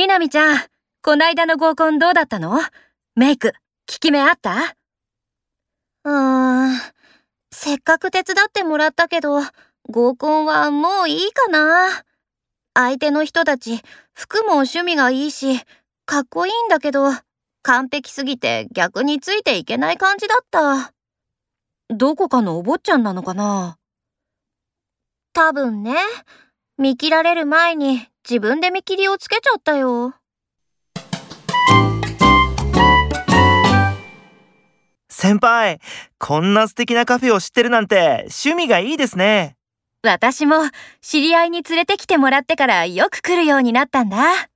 みなみちゃん、こないだの合コンどうだったの？メイク、効き目あった？うーん、せっかく手伝ってもらったけど、合コンはもういいかな。相手の人たち、服も趣味がいいし、かっこいいんだけど、完璧すぎて逆についていけない感じだった。どこかのお坊ちゃんなのかな？多分ね。見切られる前に自分で見切りをつけちゃったよ。先輩、こんな素敵なカフェを知ってるなんて趣味がいいですね。私も知り合いに連れてきてもらってからよく来るようになったんだ。